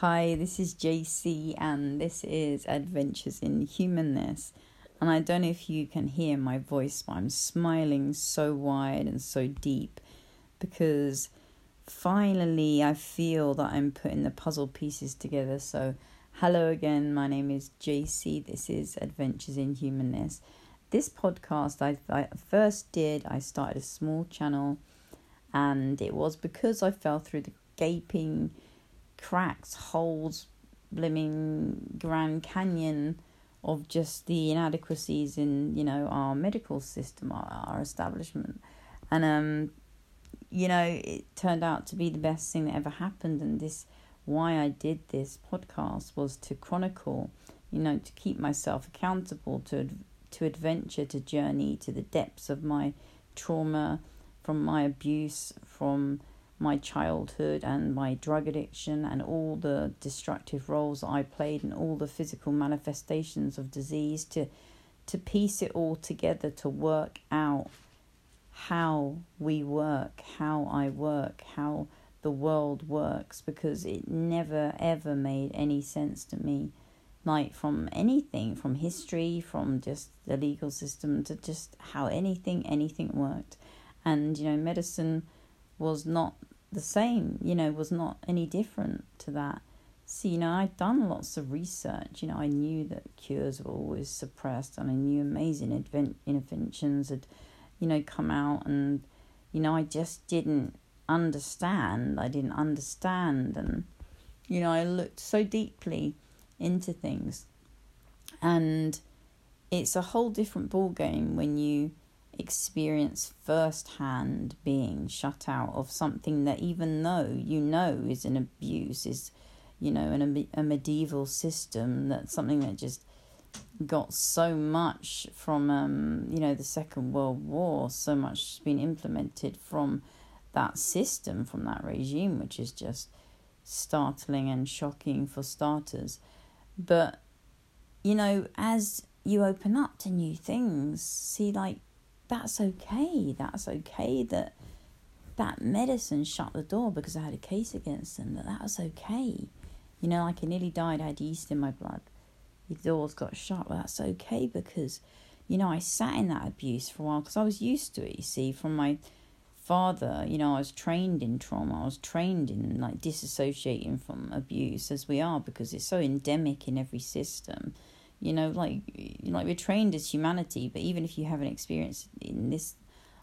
Hi, this is JC, and this is Adventures in Humanness. And I don't know if you can hear my voice, but I'm smiling so wide and so deep because finally I feel that I'm putting the puzzle pieces together. So, hello again, my name is JC. This is Adventures in Humanness. This podcast I, I first did, I started a small channel, and it was because I fell through the gaping cracks, holes, blimmin' Grand Canyon of just the inadequacies in you know our medical system, our, our establishment, and um, you know it turned out to be the best thing that ever happened. And this, why I did this podcast was to chronicle, you know, to keep myself accountable, to to adventure, to journey to the depths of my trauma, from my abuse, from my childhood and my drug addiction and all the destructive roles I played and all the physical manifestations of disease to to piece it all together to work out how we work, how I work, how the world works because it never ever made any sense to me. Like from anything from history from just the legal system to just how anything anything worked. And you know medicine was not the same, you know, was not any different to that. So, you know, I'd done lots of research. You know, I knew that cures were always suppressed, and I knew amazing advent- interventions had, you know, come out, and, you know, I just didn't understand. I didn't understand, and, you know, I looked so deeply into things. And it's a whole different ball game when you experience firsthand being shut out of something that even though you know is an abuse is you know an, a medieval system that's something that just got so much from um you know the second world war so much has been implemented from that system from that regime which is just startling and shocking for starters. But you know as you open up to new things see like that's okay. That's okay that that medicine shut the door because I had a case against them. That that was okay. You know, like I nearly died. I had yeast in my blood. The doors got shut. But that's okay because, you know, I sat in that abuse for a while because I was used to it. You see, from my father, you know, I was trained in trauma. I was trained in like disassociating from abuse as we are because it's so endemic in every system you know like like we're trained as humanity but even if you haven't experienced in this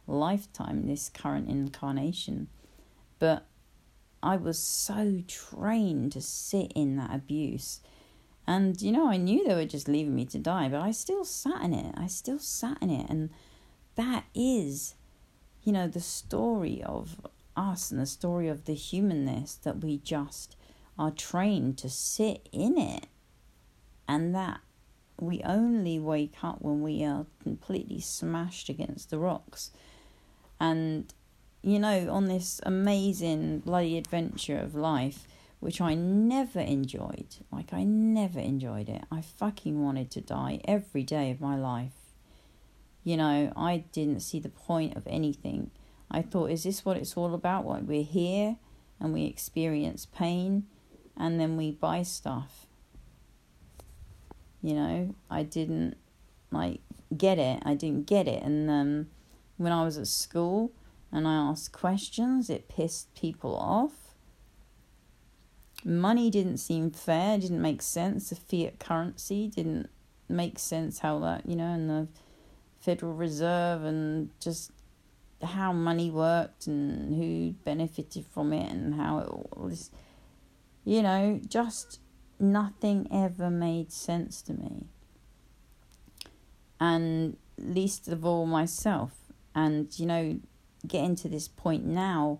lifetime this current incarnation but i was so trained to sit in that abuse. And you know i knew they were just leaving me to die but i still sat in it. I still sat in it. And that is you know the story of us and the story of the humanness that we just are trained to sit in it. And that we only wake up when we are completely smashed against the rocks. And, you know, on this amazing bloody adventure of life, which I never enjoyed, like, I never enjoyed it. I fucking wanted to die every day of my life. You know, I didn't see the point of anything. I thought, is this what it's all about? What we're here and we experience pain and then we buy stuff you know, I didn't like get it. I didn't get it. And um, when I was at school and I asked questions, it pissed people off. Money didn't seem fair, didn't make sense. The fiat currency didn't make sense how that, you know, and the Federal Reserve and just how money worked and who benefited from it and how it all this, you know, just nothing ever made sense to me. And least of all myself. And, you know, getting to this point now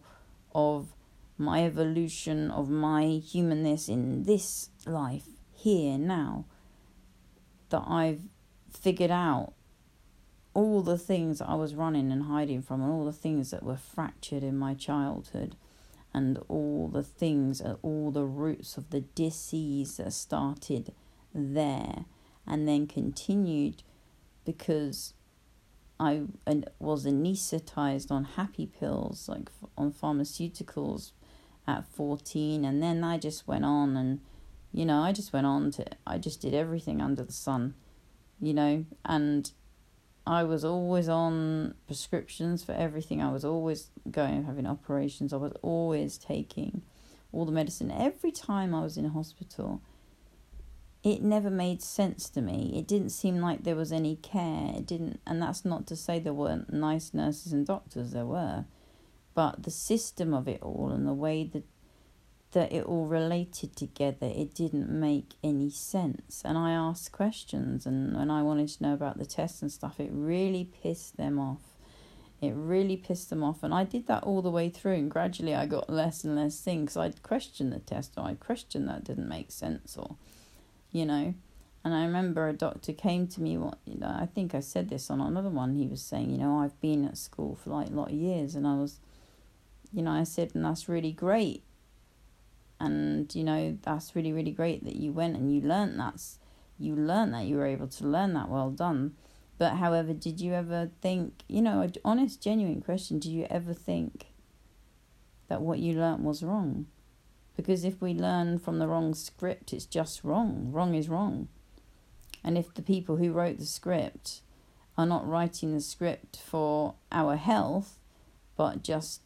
of my evolution of my humanness in this life, here now, that I've figured out all the things I was running and hiding from, and all the things that were fractured in my childhood and all the things, uh, all the roots of the disease that started there and then continued because I was anesthetized on happy pills, like on pharmaceuticals, at 14 and then I just went on and you know I just went on to I just did everything under the sun you know and I was always on prescriptions for everything. I was always going having operations. I was always taking all the medicine. Every time I was in hospital it never made sense to me. It didn't seem like there was any care. It didn't and that's not to say there weren't nice nurses and doctors. There were. But the system of it all and the way that that it all related together it didn't make any sense. And i asked questions and when i wanted to know about the tests and stuff it really pissed them off. It really pissed them off and i did that all the way through and gradually i got less and less things. I'd question the test or i'd question that didn't make sense or you know. And i remember a doctor came to me what you know i think i said this on another one he was saying you know i've been at school for like a lot of years and i was you know, I said, and that's really great. And, you know, that's really, really great that you went and you learned that's, you learned that you were able to learn that. Well done. But, however, did you ever think, you know, an honest, genuine question, do you ever think that what you learnt was wrong? Because if we learn from the wrong script, it's just wrong. Wrong is wrong. And if the people who wrote the script are not writing the script for our health, but just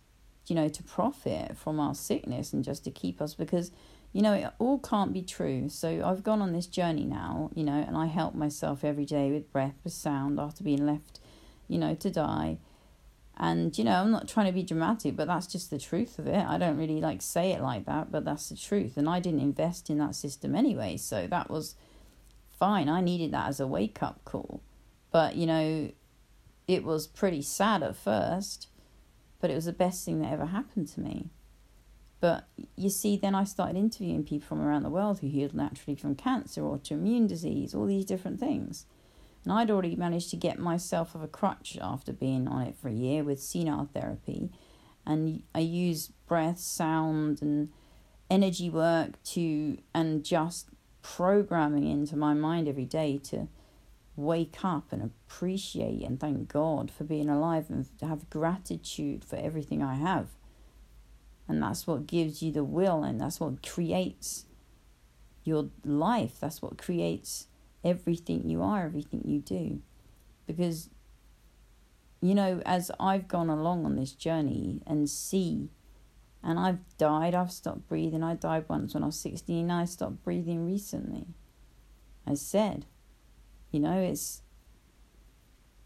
you know, to profit from our sickness and just to keep us because, you know, it all can't be true. So I've gone on this journey now, you know, and I help myself every day with breath, with sound after being left, you know, to die. And, you know, I'm not trying to be dramatic, but that's just the truth of it. I don't really like say it like that, but that's the truth. And I didn't invest in that system anyway. So that was fine. I needed that as a wake up call. But, you know, it was pretty sad at first but it was the best thing that ever happened to me. But you see, then I started interviewing people from around the world who healed naturally from cancer or autoimmune disease, all these different things. And I'd already managed to get myself of a crutch after being on it for a year with CNAR therapy. And I use breath, sound, and energy work to, and just programming into my mind every day to wake up and appreciate and thank God for being alive and have gratitude for everything I have. And that's what gives you the will and that's what creates your life. That's what creates everything you are, everything you do. Because, you know, as I've gone along on this journey and see, and I've died, I've stopped breathing. I died once when I was 16, I stopped breathing recently. I said, you know, it's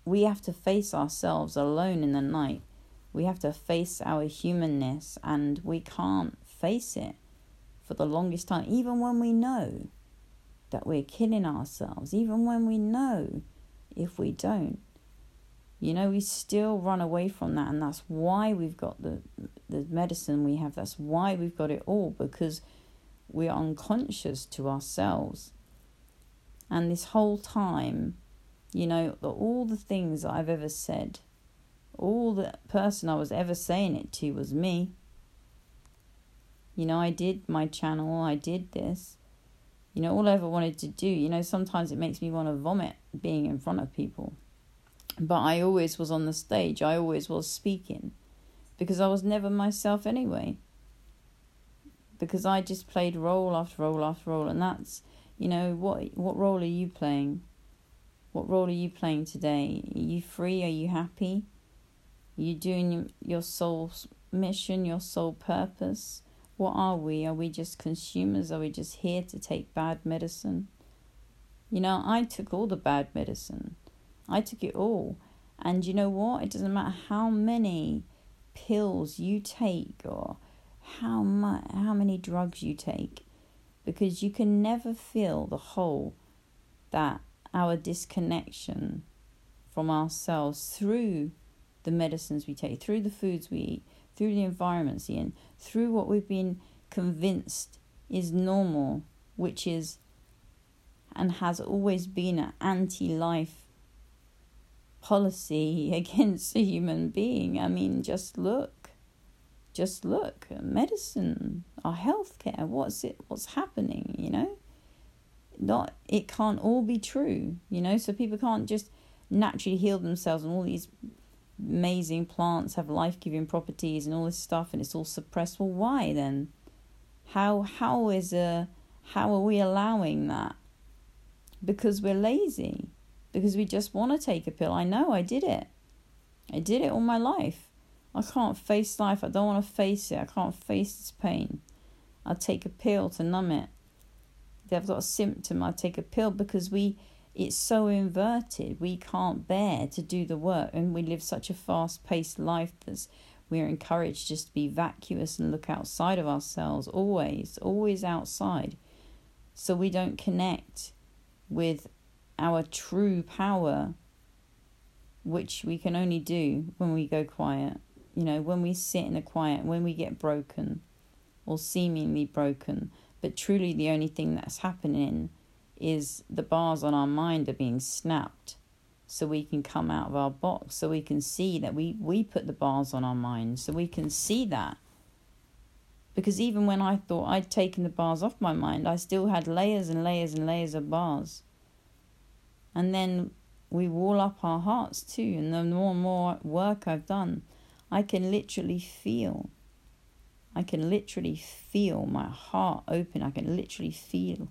we have to face ourselves alone in the night. We have to face our humanness and we can't face it for the longest time, even when we know that we're killing ourselves, even when we know if we don't. You know, we still run away from that, and that's why we've got the the medicine we have. That's why we've got it all because we're unconscious to ourselves. And this whole time, you know, all the things I've ever said, all the person I was ever saying it to was me. You know, I did my channel, I did this. You know, all I ever wanted to do, you know, sometimes it makes me want to vomit being in front of people. But I always was on the stage, I always was speaking because I was never myself anyway. Because I just played role after role after role, and that's you know, what what role are you playing? What role are you playing today? Are you free? Are you happy? Are you doing your soul's mission, your soul purpose? What are we? Are we just consumers? Are we just here to take bad medicine? You know, I took all the bad medicine. I took it all. And you know what? It doesn't matter how many pills you take or how much how many drugs you take because you can never feel the whole that our disconnection from ourselves through the medicines we take, through the foods we eat, through the environments we in, through what we've been convinced is normal, which is and has always been an anti life policy against a human being. I mean, just look just look medicine our healthcare what's it what's happening you know not it can't all be true you know so people can't just naturally heal themselves and all these amazing plants have life giving properties and all this stuff and it's all suppressed. Well, why then? How how is a how are we allowing that? Because we're lazy. Because we just want to take a pill. I know I did it. I did it all my life. I can't face life. I don't want to face it. I can't face this pain. I take a pill to numb it. If I've got a symptom, I take a pill because we it's so inverted. We can't bear to do the work, and we live such a fast paced life that we're encouraged just to be vacuous and look outside of ourselves, always, always outside. So we don't connect with our true power, which we can only do when we go quiet. You know, when we sit in the quiet, when we get broken or seemingly broken, but truly the only thing that's happening is the bars on our mind are being snapped so we can come out of our box so we can see that we we put the bars on our mind so we can see that. Because even when i thought i'd taken the bars off my mind i still had layers and layers and layers of bars. And then we wall up our hearts too and the more and more work i've done i can literally feel i can literally feel my heart open i can literally feel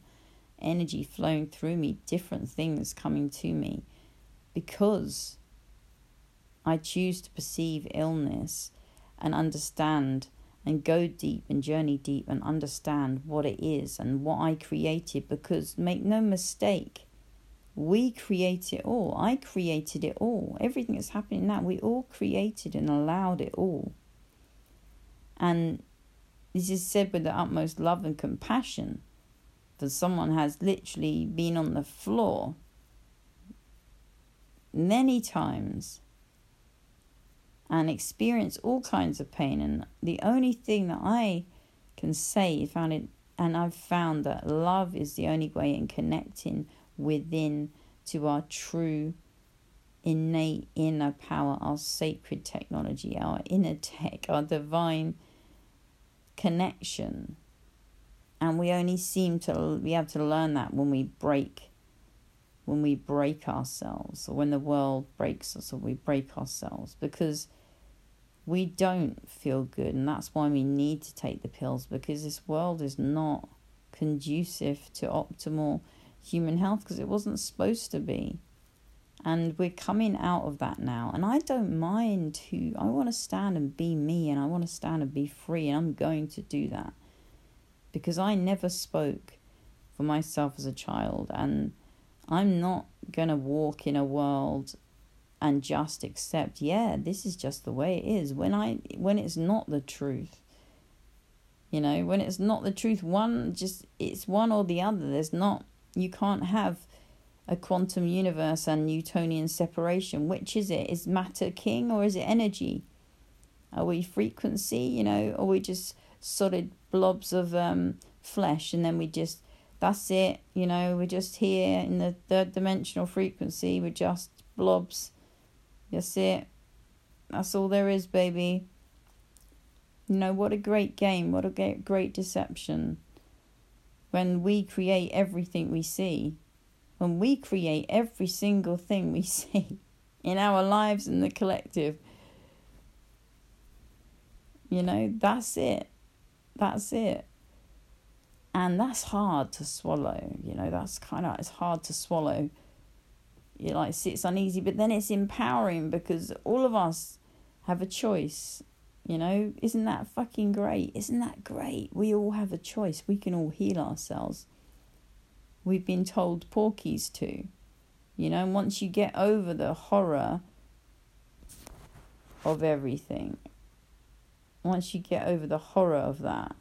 energy flowing through me, different things coming to me, because I choose to perceive illness and understand and go deep and journey deep and understand what it is and what I created. Because make no mistake, we create it all. I created it all. Everything that's happening now, we all created and allowed it all. And this is said with the utmost love and compassion that someone has literally been on the floor many times and experienced all kinds of pain and the only thing that I can say found it and I've found that love is the only way in connecting within to our true innate inner power, our sacred technology, our inner tech, our divine connection. And we only seem to be able to learn that when we break when we break ourselves or when the world breaks us or we break ourselves because we don't feel good and that's why we need to take the pills because this world is not conducive to optimal human health because it wasn't supposed to be. And we're coming out of that now. And i don't mind who i want to stand and be me and i want to stand and be free and i'm going to do that. Because I never spoke for myself as a child and I'm not going to walk in a world and just accept yeah this is just the way it is. When I when it's not the truth you know when it's not the truth one just it's one or the other. There's not you can't have a quantum universe and newtonian separation which is it is matter king or is it energy are we frequency you know or we just solid blobs of um, flesh, and then we just that's it. You know, we're just here in the third dimensional frequency. We're just blobs. That's it. That's all there is, baby. You know, what a great game. What a great deception. When we create everything we see, when we create every single thing we see in our lives and the collective, you know, that's it that's it. And that's hard to swallow, you know, that's kind of, it's hard to swallow. You like, it's uneasy, but then it's empowering because all of us have a choice, you know, isn't that fucking great? Isn't that great? We all have a choice. We can all heal ourselves. We've been told porkies to, you know, once you get over the horror of everything, once you get over the horror of that,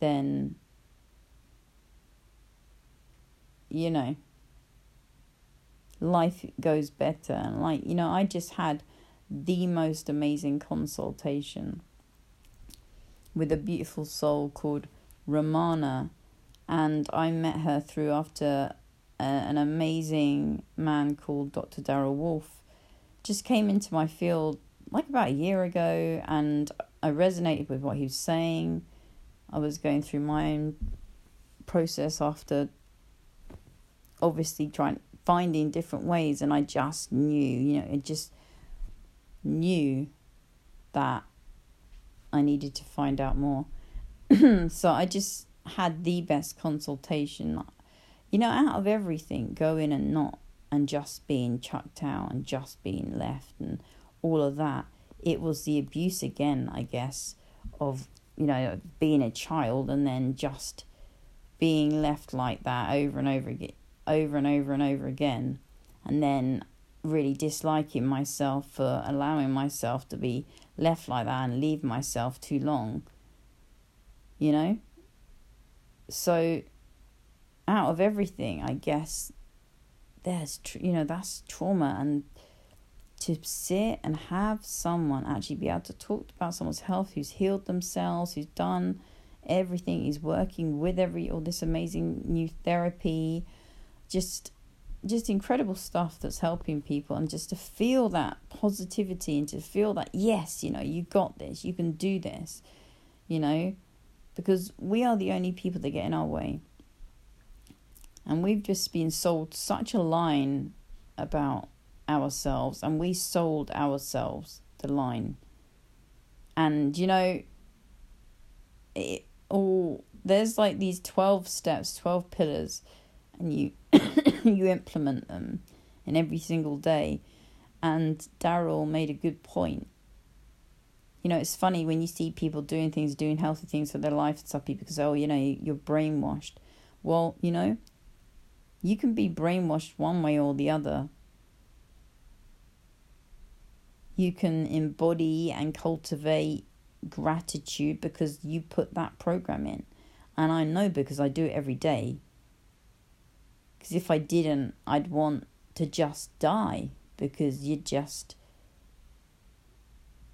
then, you know, life goes better. And, like, you know, I just had the most amazing consultation with a beautiful soul called Romana. And I met her through after a, an amazing man called Dr. Daryl Wolf just came into my field like about a year ago and I resonated with what he was saying. I was going through my own process after obviously trying finding different ways, and I just knew, you know, it just knew that I needed to find out more. so I just had the best consultation. You know, out of everything, going and not and just being chucked out and just being left and all of that, it was the abuse again, I guess, of, you know, being a child and then just being left like that over and over again, over and over and over again. And then really disliking myself for allowing myself to be left like that and leave myself too long. You know? So, out of everything, I guess there's, you know, that's trauma. And to sit and have someone actually be able to talk about someone's health who's healed themselves, who's done everything, is working with every, all this amazing new therapy, just just incredible stuff that's helping people and just to feel that positivity and to feel that yes you know you got this you can do this you know because we are the only people that get in our way. And we've just been sold such a line about ourselves and we sold ourselves the line. And you know it all there's like these 12 steps 12 pillars and you you implement them in every single day. And Daryl made a good point. You know, it's funny when you see people doing things, doing healthy things for their life and stuff, because, oh, you know, you're brainwashed. Well, you know, you can be brainwashed one way or the other. You can embody and cultivate gratitude because you put that program in. And I know because I do it every day because if I didn't, I'd want to just die because you just.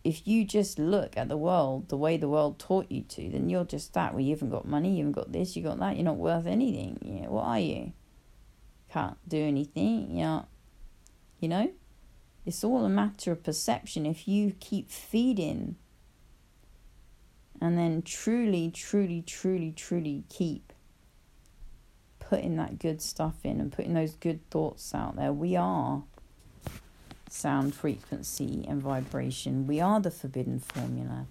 If you just look at the world the way the world taught you to, then you're just that. Well, you haven't got money, you haven't got this, you got that. You're not worth anything. Yeah, what are you? Can't do anything. Yeah, you know. It's all a matter of perception. If you keep feeding and then truly, truly, truly, truly keep putting that good stuff in and putting those good thoughts out there. We are sound frequency and vibration. We are the forbidden formula.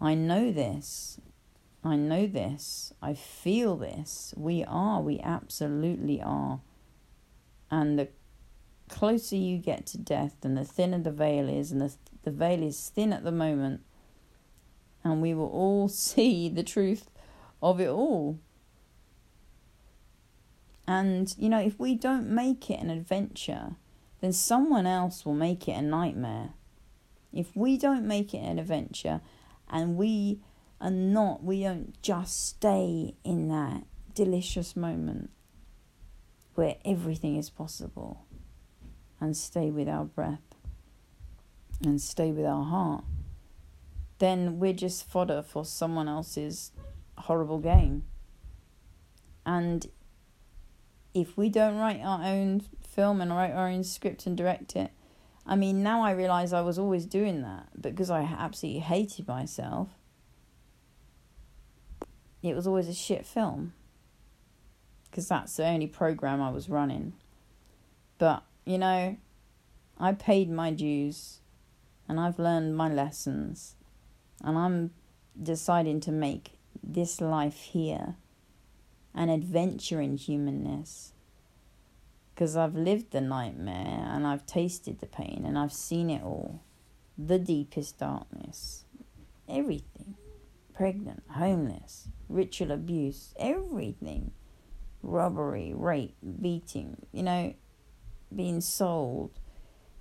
I know this. I know this. I feel this. We are. We absolutely are. And the closer you get to death, and the thinner the veil is, and the, the veil is thin at the moment, and we will all see the truth of it all. And, you know, if we don't make it an adventure, then someone else will make it a nightmare. If we don't make it an adventure and we are not, we don't just stay in that delicious moment where everything is possible and stay with our breath and stay with our heart, then we're just fodder for someone else's horrible game. And if we don't write our own film and write our own script and direct it, I mean, now I realize I was always doing that because I absolutely hated myself. It was always a shit film because that's the only program I was running. But, you know, I paid my dues and I've learned my lessons and I'm deciding to make this life here an adventure in humanness. Because I've lived the nightmare and I've tasted the pain and I've seen it all. The deepest darkness. Everything. Pregnant, homeless, ritual abuse, everything. Robbery, rape, beating, you know, being sold,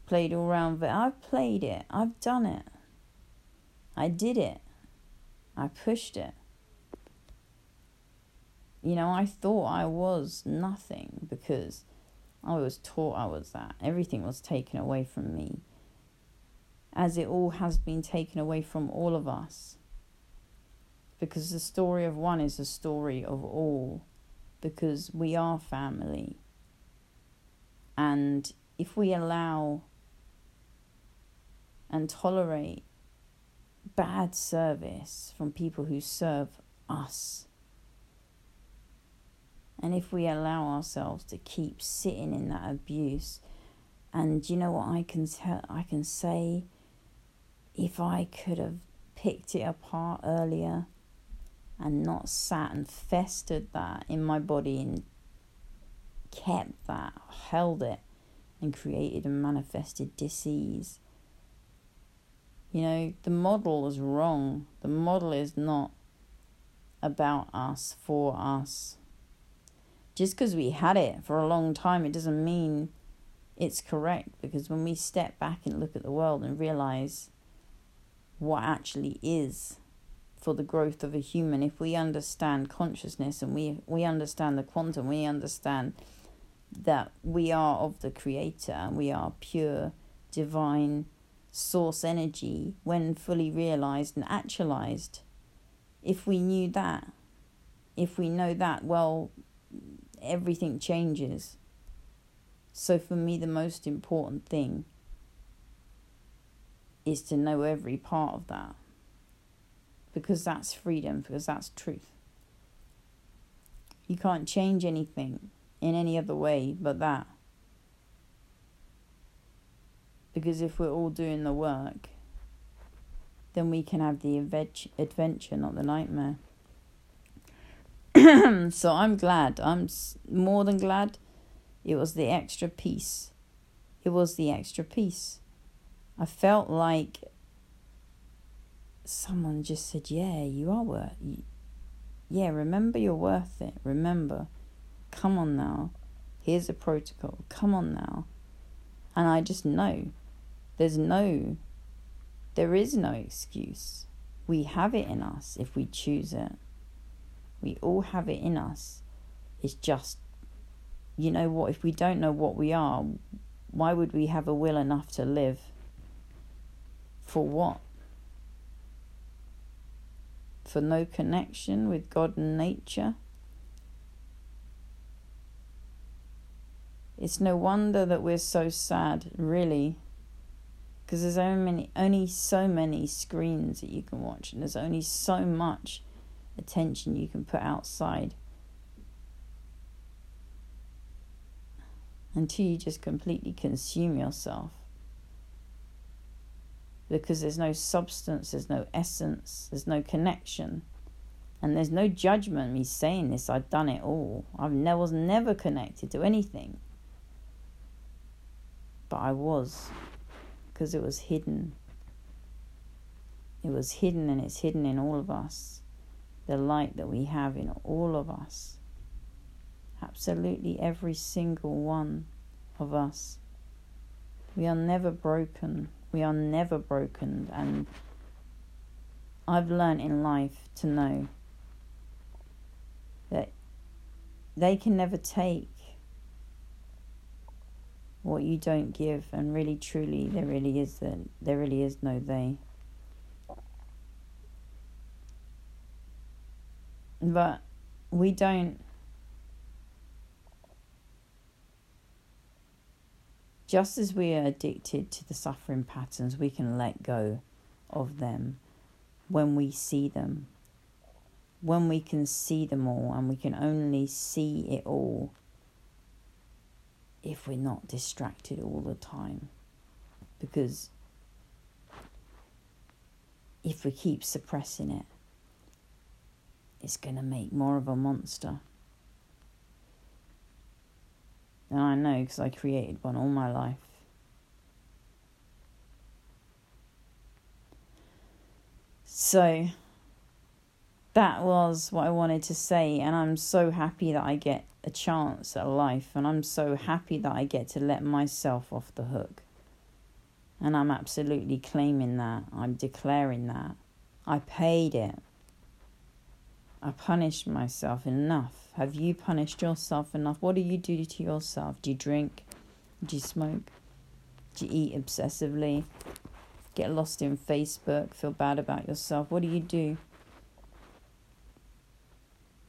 played all around. But I've played it. I've done it. I did it. I pushed it. You know, I thought I was nothing because I was taught I was that. Everything was taken away from me, as it all has been taken away from all of us. Because the story of one is the story of all, because we are family. And if we allow and tolerate bad service from people who serve us, And if we allow ourselves to keep sitting in that abuse, and you know what I can tell, I can say, if I could have picked it apart earlier and not sat and festered that in my body and kept that, held it, and created and manifested disease. You know, the model is wrong. The model is not about us, for us. Just because we had it for a long time, it doesn't mean it's correct because when we step back and look at the world and realize what actually is for the growth of a human if we understand consciousness and we we understand the quantum we understand that we are of the creator and we are pure divine source energy when fully realized and actualized if we knew that if we know that well everything changes so for me the most important thing is to know every part of that. Because that's freedom, because that's truth. You can't change anything in any other way but that. Because if we're all doing the work, then we can have the adventure, not the nightmare. so I'm glad. I'm more than glad. It was the extra piece. It was the extra piece. I felt like someone just said, "Yeah, you are worth. Yeah, remember you're worth it. Remember, come on now. Here's a protocol. Come on now." And I just know there's no, there is no excuse. We have it in us if we choose it. We all have it in us. It's just, you know what, if we don't know what we are, why would we have a will enough to live? For what? For no connection with God and nature? It's no wonder that we're so sad, really, because there's only only so many screens that you can watch, and there's only so much attention you can put outside until you just completely consume yourself because there's no substance, there's no essence, there's no connection. And there's no judgment me saying this, I've done it all. I ne- was never connected to anything. But I was, because it was hidden. It was hidden and it's hidden in all of us. The light that we have in all of us. Absolutely every single one of us. We are never broken. We are never broken, and I've learned in life to know that they can never take what you don't give, and really, truly, there really is that there really is no they. But we don't Just as we are addicted to the suffering patterns, we can let go of them when we see them. When we can see them all, and we can only see it all if we're not distracted all the time. Because if we keep suppressing it, it's going to make more of a monster. And I know because I created one all my life. So that was what I wanted to say, and I'm so happy that I get a chance at life, and I'm so happy that I get to let myself off the hook. And I'm absolutely claiming that, I'm declaring that. I paid it. I punished myself enough. Have you punished yourself enough? What do you do to yourself? Do you drink? Do you smoke? Do you eat obsessively? Get lost in Facebook? Feel bad about yourself? What do you do?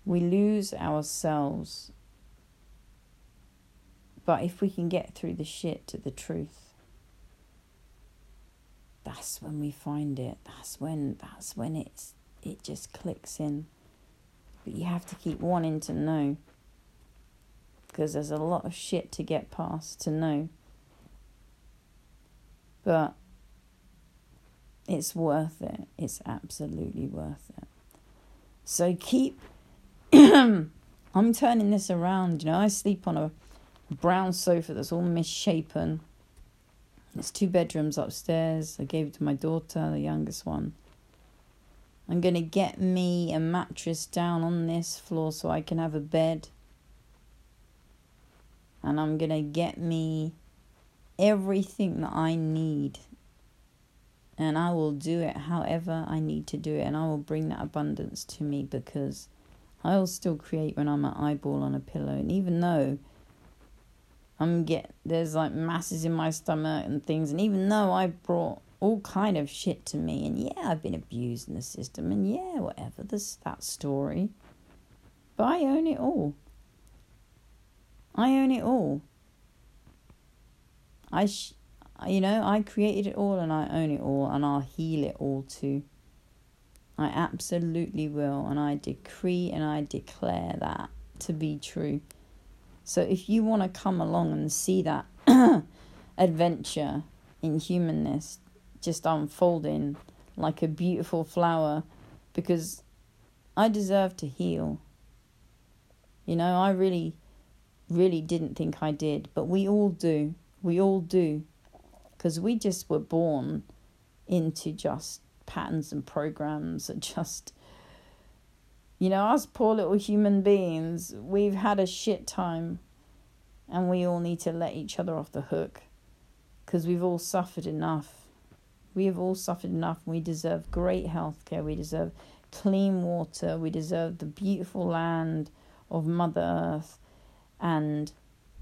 We lose ourselves. But if we can get through the shit to the truth, that's when we find it. That's when that's when it's it just clicks in. But you have to keep wanting to know. because there's a lot of shit to get past to know. But it's worth it. It's absolutely worth it. So keep. I'm turning this around. You know, I sleep on a brown sofa that's all misshapen. There's two bedrooms upstairs. I gave it to my daughter, the youngest one. I'm going to get me a mattress down on this floor so I can have a bed. And I'm going to get me everything that I need. And I will do it however I need to do it. And I will bring that abundance to me because I'll still create when I'm an eyeball on a pillow. And even though I'm get there's like masses in my stomach and things, and even though I brought all kind of shit to me, and yeah, I've been abused in the system, and yeah, whatever, there's that story. But I own it all. I own it all. I, sh- you know, I created it all, and I own it all, and I'll heal it all too. I absolutely will, and I decree and I declare that to be true. So if you want to come along and see that adventure in humanness just unfolding like a beautiful flower, because I deserve to heal. You know, I really, really didn't think I did, but we all do. We all do. Because we just were born into just patterns and programs and just you know, us poor little human beings, we've had a shit time and we all need to let each other off the hook because we've all suffered enough. We have all suffered enough we deserve great health care. We deserve clean water. We deserve the beautiful land of Mother Earth. And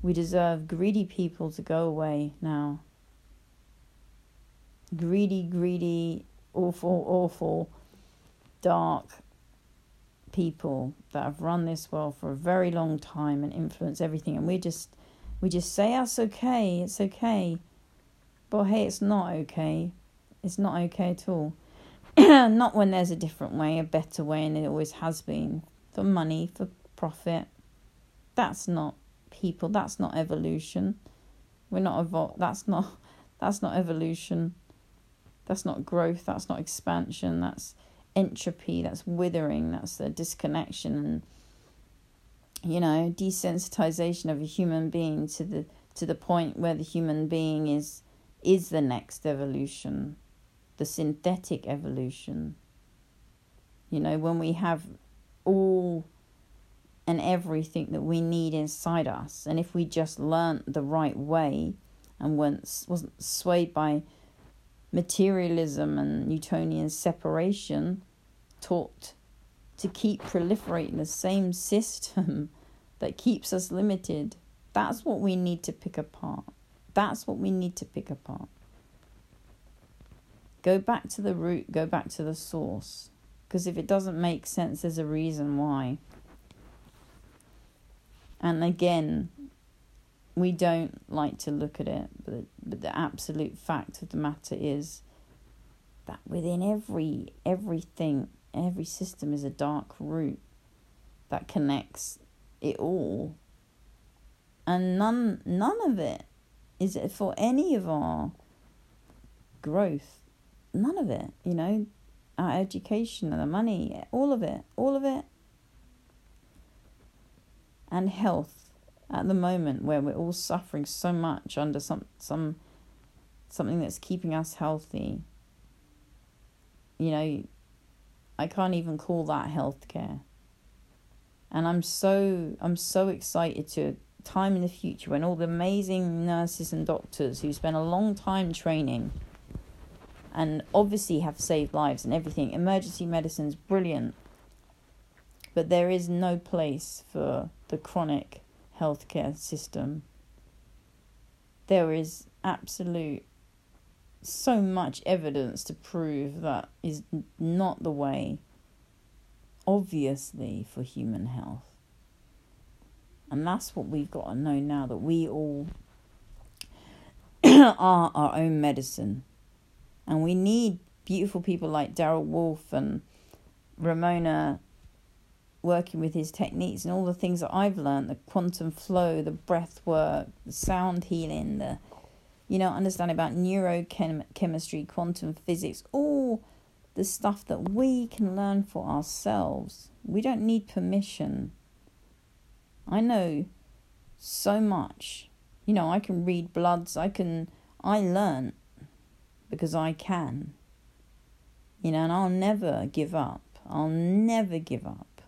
we deserve greedy people to go away now. Greedy, greedy, awful, awful, dark people that have run this world for a very long time and influence everything and we just we just say that's okay it's okay but hey it's not okay it's not okay at all. Not when there's a different way a better way and it always has been. For money for profit. That's not people that's not evolution. We're not evol- that's not that's not evolution. That's not growth that's not expansion that's entropy, that's withering, that's the disconnection and you know, desensitization of a human being to the to the point where the human being is is the next evolution, the synthetic evolution. You know, when we have all and everything that we need inside us, and if we just learnt the right way and weren't wasn't swayed by materialism and Newtonian separation taught to keep proliferating the same system that keeps us limited. That's what we need to pick apart. That's what we need to pick apart. Go back to the root, go back to the source. Because if it doesn't make sense, there's a reason why. And again, we don't like to look at it, but, but the absolute fact of the matter is that within every everything, every system is a dark root that connects it all. And none none of it is it for any of our growth. None of it, you know, our education and the money, all of it, all of it. And health at the moment where we're all suffering so much under some some something that's keeping us healthy you know i can't even call that healthcare and i'm so i'm so excited to a time in the future when all the amazing nurses and doctors who spend a long time training and obviously have saved lives and everything emergency medicine's brilliant but there is no place for the chronic healthcare system. There is absolute so much evidence to prove that is not the way, obviously, for human health. And that's what we've got to know now that we all are our own medicine. And we need beautiful people like Daryl Wolf and Ramona working with his techniques and all the things that I've learned the quantum flow, the breath work, the sound healing, the you know, understanding about neurochemistry, quantum physics, all the stuff that we can learn for ourselves. We don't need permission. I know so much. You know, I can read bloods, I can I learn because I can. You know, and I'll never give up. I'll never give up.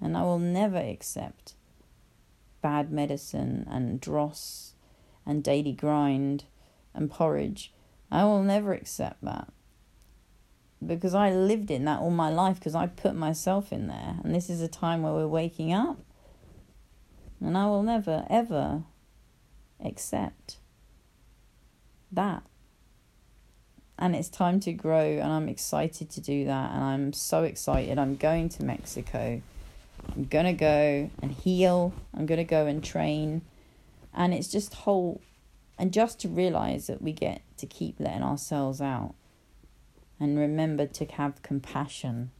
And I will never accept bad medicine and dross and daily grind and porridge. I will never accept that because I lived in that all my life because I put myself in there. And this is a time where we're waking up. And I will never, ever accept that. And it's time to grow, and I'm excited to do that. And I'm so excited. I'm going to Mexico. I'm going to go and heal. I'm going to go and train. And it's just whole and just to realize that we get to keep letting ourselves out and remember to have compassion.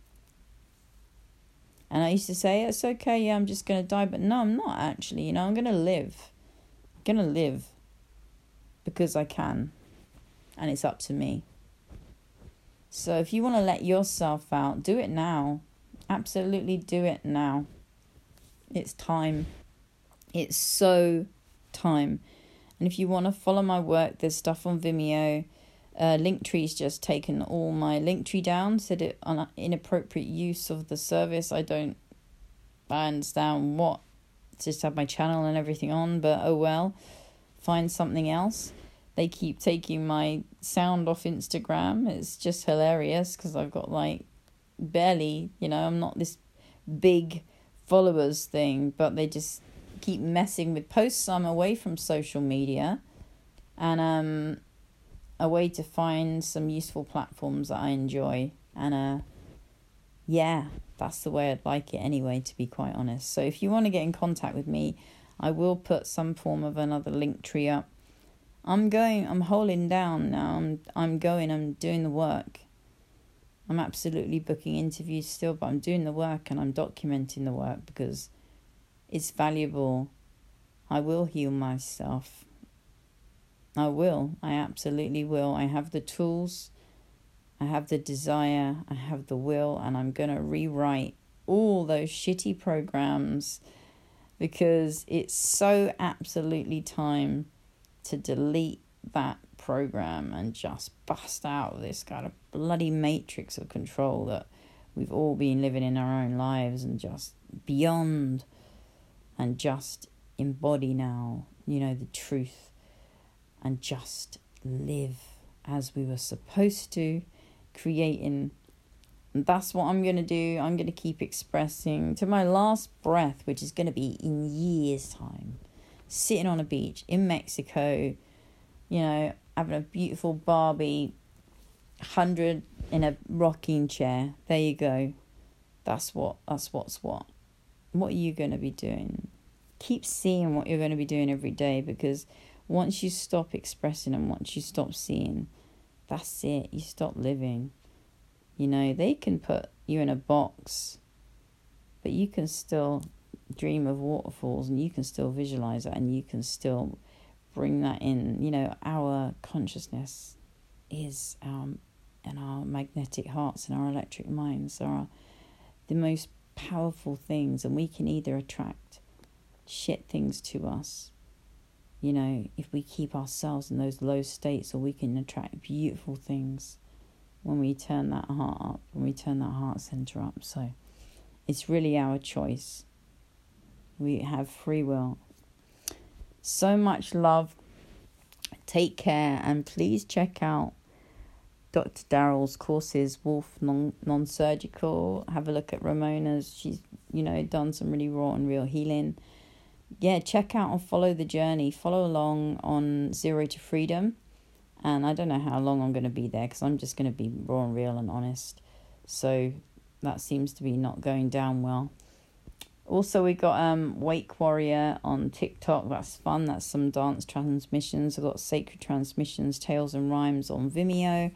And I used to say, it's okay, yeah, I'm just going to die. But no, I'm not actually. You know, I'm going to live. I'm going to live because I can. And it's up to me. So if you want to let yourself out, do it now. Absolutely do it now. It's time. It's so time. And if you want to follow my work, there's stuff on Vimeo. Uh, Linktree's just taken all my Linktree down, said it on inappropriate use of the service. I don't, I understand what, just have my channel and everything on, but oh well, find something else. They keep taking my sound off Instagram. It's just hilarious because I've got like barely, you know, I'm not this big followers thing, but they just keep messing with posts. I'm away from social media and um a way to find some useful platforms that I enjoy and uh yeah, that's the way I'd like it anyway to be quite honest. So if you want to get in contact with me, I will put some form of another link tree up. I'm going I'm holding down now. I'm I'm going, I'm doing the work. I'm absolutely booking interviews still, but I'm doing the work and I'm documenting the work because it's valuable. I will heal myself. I will. I absolutely will. I have the tools. I have the desire. I have the will. And I'm going to rewrite all those shitty programs because it's so absolutely time to delete that program and just bust out of this kind of bloody matrix of control that we've all been living in our own lives and just beyond and just embody now, you know, the truth and just live as we were supposed to, creating. And that's what I'm going to do. I'm going to keep expressing to my last breath, which is going to be in years' time, sitting on a beach in Mexico, you know, having a beautiful Barbie, 100 in a rocking chair. There you go. That's what, that's what's what what are you going to be doing? Keep seeing what you're going to be doing every day because once you stop expressing and once you stop seeing, that's it. You stop living. You know, they can put you in a box, but you can still dream of waterfalls and you can still visualize that and you can still bring that in. You know, our consciousness is our and our magnetic hearts and our electric minds are the most powerful things, and we can either attract shit things to us, you know, if we keep ourselves in those low states, or we can attract beautiful things when we turn that heart up, when we turn that heart center up. So it's really our choice. We have free will. So much love. Take care and please check out Dr. Daryl's courses, Wolf non surgical. Have a look at Ramona's. She's you know done some really raw and real healing. Yeah, check out and follow the journey. Follow along on Zero to Freedom. And I don't know how long I'm going to be there because I'm just going to be raw and real and honest. So that seems to be not going down well. Also, we got um Wake Warrior on TikTok. That's fun. That's some dance transmissions. I've got Sacred Transmissions, Tales and Rhymes on Vimeo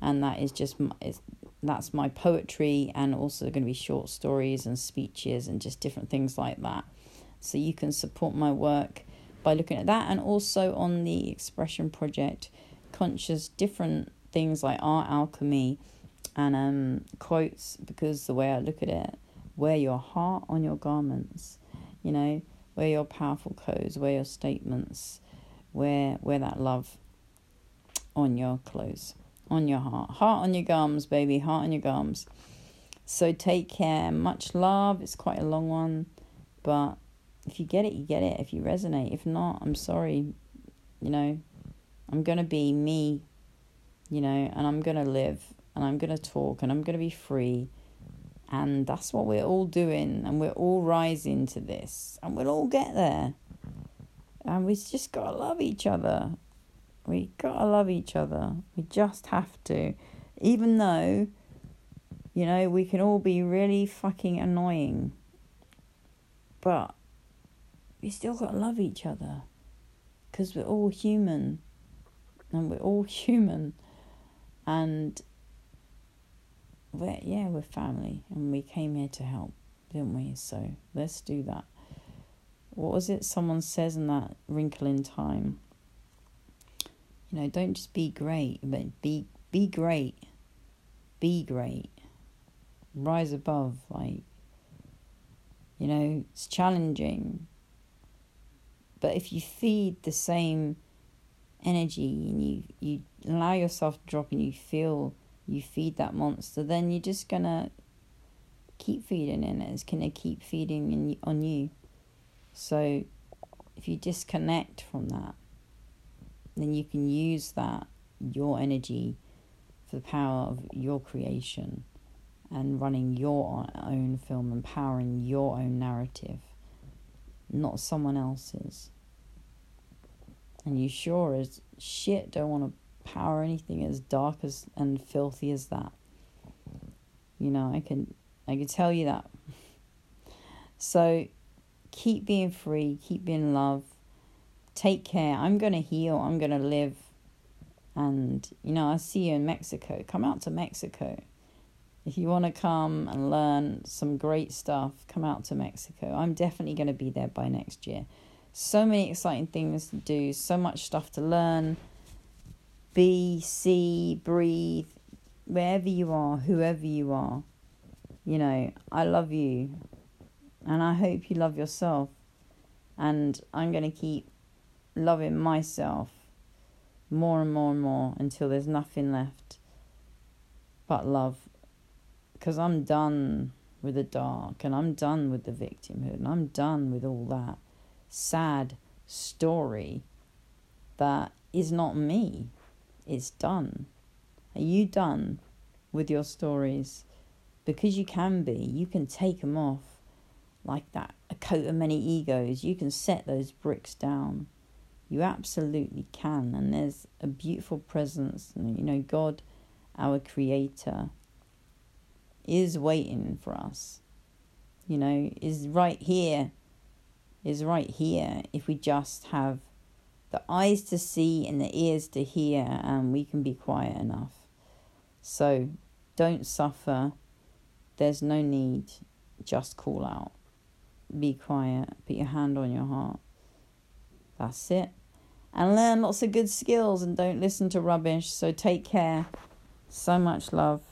and that is just it's that's my poetry and also going to be short stories and speeches and just different things like that. So you can support my work by looking at that and also on the expression project conscious different things like art alchemy and um, quotes because the way I look at it, wear your heart on your garments, you know, wear your powerful clothes, wear your statements, wear wear that love on your clothes, on your heart, heart on your gums, baby, heart on your gums. So take care. Much love. It's quite a long one, but if you get it, you get it. If you resonate, if not, I'm sorry. You know, I'm gonna be me. You know, and I'm gonna live and I'm going to talk and I'm going to be free. And that's what we're all doing. And we're all rising to this. And we'll all get there. And we just got to love each other. We got to love each other. We just have to. Even though, you know, we can all be really fucking annoying. But we still got to love each other. Because we're all human. And we're all human. And we're, yeah, we're family and we came here to help, didn't we? So let's do that. What was it someone says in that wrinkle in time? You know, don't just be great, but be be great. Be great. Rise above, like you know, it's challenging. But if you feed the same energy and you, you allow yourself to drop and you feel you feed that monster, then you're just gonna keep feeding in it. It's gonna keep feeding in, on you. So if you disconnect from that, then you can use that, your energy, for the power of your creation and running your own film, empowering your own narrative, not someone else's. And you sure as shit don't want to power anything as dark as and filthy as that. You know, I can I can tell you that. So keep being free, keep being love. Take care. I'm gonna heal, I'm gonna live. And you know, I see you in Mexico. Come out to Mexico. If you want to come and learn some great stuff, come out to Mexico. I'm definitely going to be there by next year. So many exciting things to do, so much stuff to learn be, see, breathe, wherever you are, whoever you are. You know, I love you. And I hope you love yourself. And I'm going to keep loving myself more and more and more until there's nothing left but love. Because I'm done with the dark and I'm done with the victimhood and I'm done with all that sad story that is not me it's done. Are you done with your stories? Because you can be, you can take them off like that, a coat of many egos. You can set those bricks down. You absolutely can. And there's a beautiful presence. You know, God, our Creator, is waiting for us. You know, is right here. Is right here if we just have the eyes to see and the ears to hear, and we can be quiet enough. So don't suffer. There's no need. Just call out. Be quiet. Put your hand on your heart. That's it. And learn lots of good skills and don't listen to rubbish. So take care. So much love.